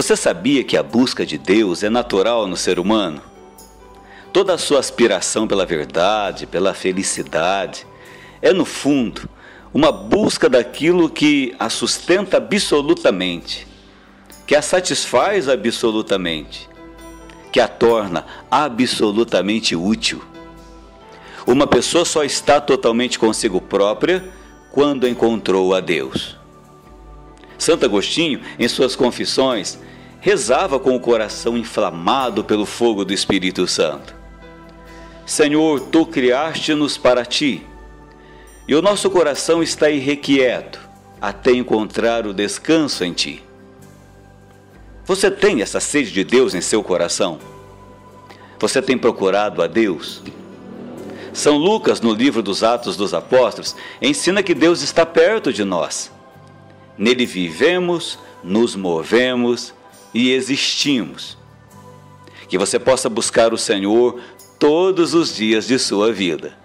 Você sabia que a busca de Deus é natural no ser humano? Toda a sua aspiração pela verdade, pela felicidade, é no fundo uma busca daquilo que a sustenta absolutamente, que a satisfaz absolutamente, que a torna absolutamente útil. Uma pessoa só está totalmente consigo própria quando encontrou a Deus. Santo Agostinho, em suas confissões, rezava com o coração inflamado pelo fogo do Espírito Santo. Senhor, tu criaste-nos para ti, e o nosso coração está irrequieto até encontrar o descanso em ti. Você tem essa sede de Deus em seu coração? Você tem procurado a Deus? São Lucas, no livro dos Atos dos Apóstolos, ensina que Deus está perto de nós. Nele vivemos, nos movemos e existimos. Que você possa buscar o Senhor todos os dias de sua vida.